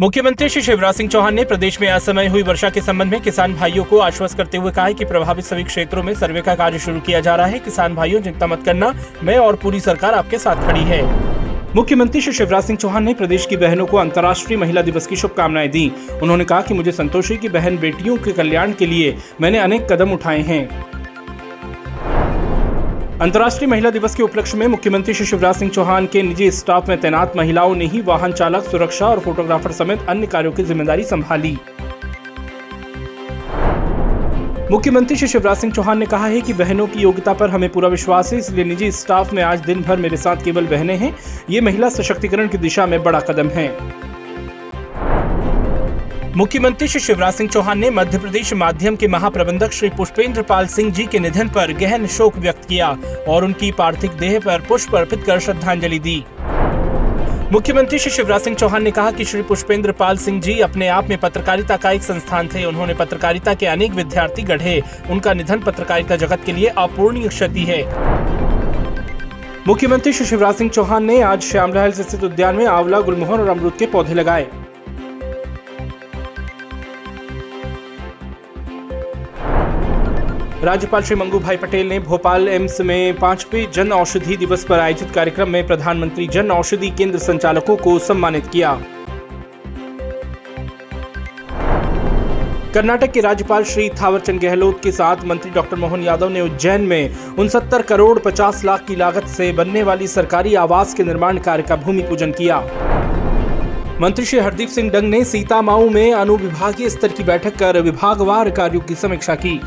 मुख्यमंत्री श्री शिवराज सिंह चौहान ने प्रदेश में असमय हुई वर्षा के संबंध में किसान भाइयों को आश्वस्त करते हुए कहा है कि प्रभावित सभी क्षेत्रों में सर्वे का कार्य शुरू किया जा रहा है। किसान भाइयों, चिंता मत करना। मैं और पूरी सरकार आपके साथ खड़ी है। मुख्यमंत्री श्री शिवराज सिंह चौहान ने प्रदेश की बहनों को अंतर्राष्ट्रीय महिला दिवस की शुभकामनाएँ दी। उन्होंने कहा कि मुझे संतोष है कि बहन बेटियों के कल्याण के लिए मैंने अनेक कदम उठाए हैं। अंतर्राष्ट्रीय महिला दिवस के उपलक्ष्य में मुख्यमंत्री श्री शिवराज सिंह चौहान के निजी स्टाफ में तैनात महिलाओं ने ही वाहन चालक, सुरक्षा और फोटोग्राफर समेत अन्य कार्यों की ज़िम्मेदारी संभाली। मुख्यमंत्री श्री शिवराज सिंह चौहान ने कहा है कि बहनों की योग्यता पर हमें पूरा विश्वास है, इसलिए निजी स्टाफ में आज दिन भर मेरे साथ केवल बहनें हैं। ये महिला सशक्तिकरण की दिशा में बड़ा कदम है। मुख्यमंत्री श्री शिवराज सिंह चौहान ने मध्य प्रदेश माध्यम के महाप्रबंधक श्री पुष्पेंद्र पाल सिंह जी के निधन पर गहन शोक व्यक्त किया और उनकी पार्थिव देह पर पुष्प अर्पित कर श्रद्धांजलि दी। मुख्यमंत्री श्री शिवराज सिंह चौहान ने कहा कि श्री पुष्पेंद्र पाल सिंह जी अपने आप में पत्रकारिता का एक संस्थान थे। उन्होंने पत्रकारिता के अनेक विद्यार्थी गढ़े। उनका निधन पत्रकारिता जगत के लिए अपूर्णीय क्षति है। मुख्यमंत्री श्री शिवराज सिंह चौहान ने आज श्यामलाल स्थित उद्यान में आंवला गुलमोहर और अमरूद के पौधे लगाए। राज्यपाल श्री मंगू भाई पटेल ने भोपाल एम्स में पाँचवें जन औषधि दिवस पर आयोजित कार्यक्रम में प्रधानमंत्री जन औषधि केंद्र संचालकों को सम्मानित किया। कर्नाटक के राज्यपाल श्री थावरचंद गहलोत के साथ मंत्री डॉक्टर मोहन यादव ने उज्जैन में उनसत्तर करोड़ 50 लाख की लागत से बनने वाली सरकारी आवास के निर्माण कार्य का भूमि पूजन किया। मंत्री श्री हरदीप सिंह डंग ने सीतामाऊ में अनुविभागीय स्तर की बैठक कर विभागवार कार्यों की समीक्षा की।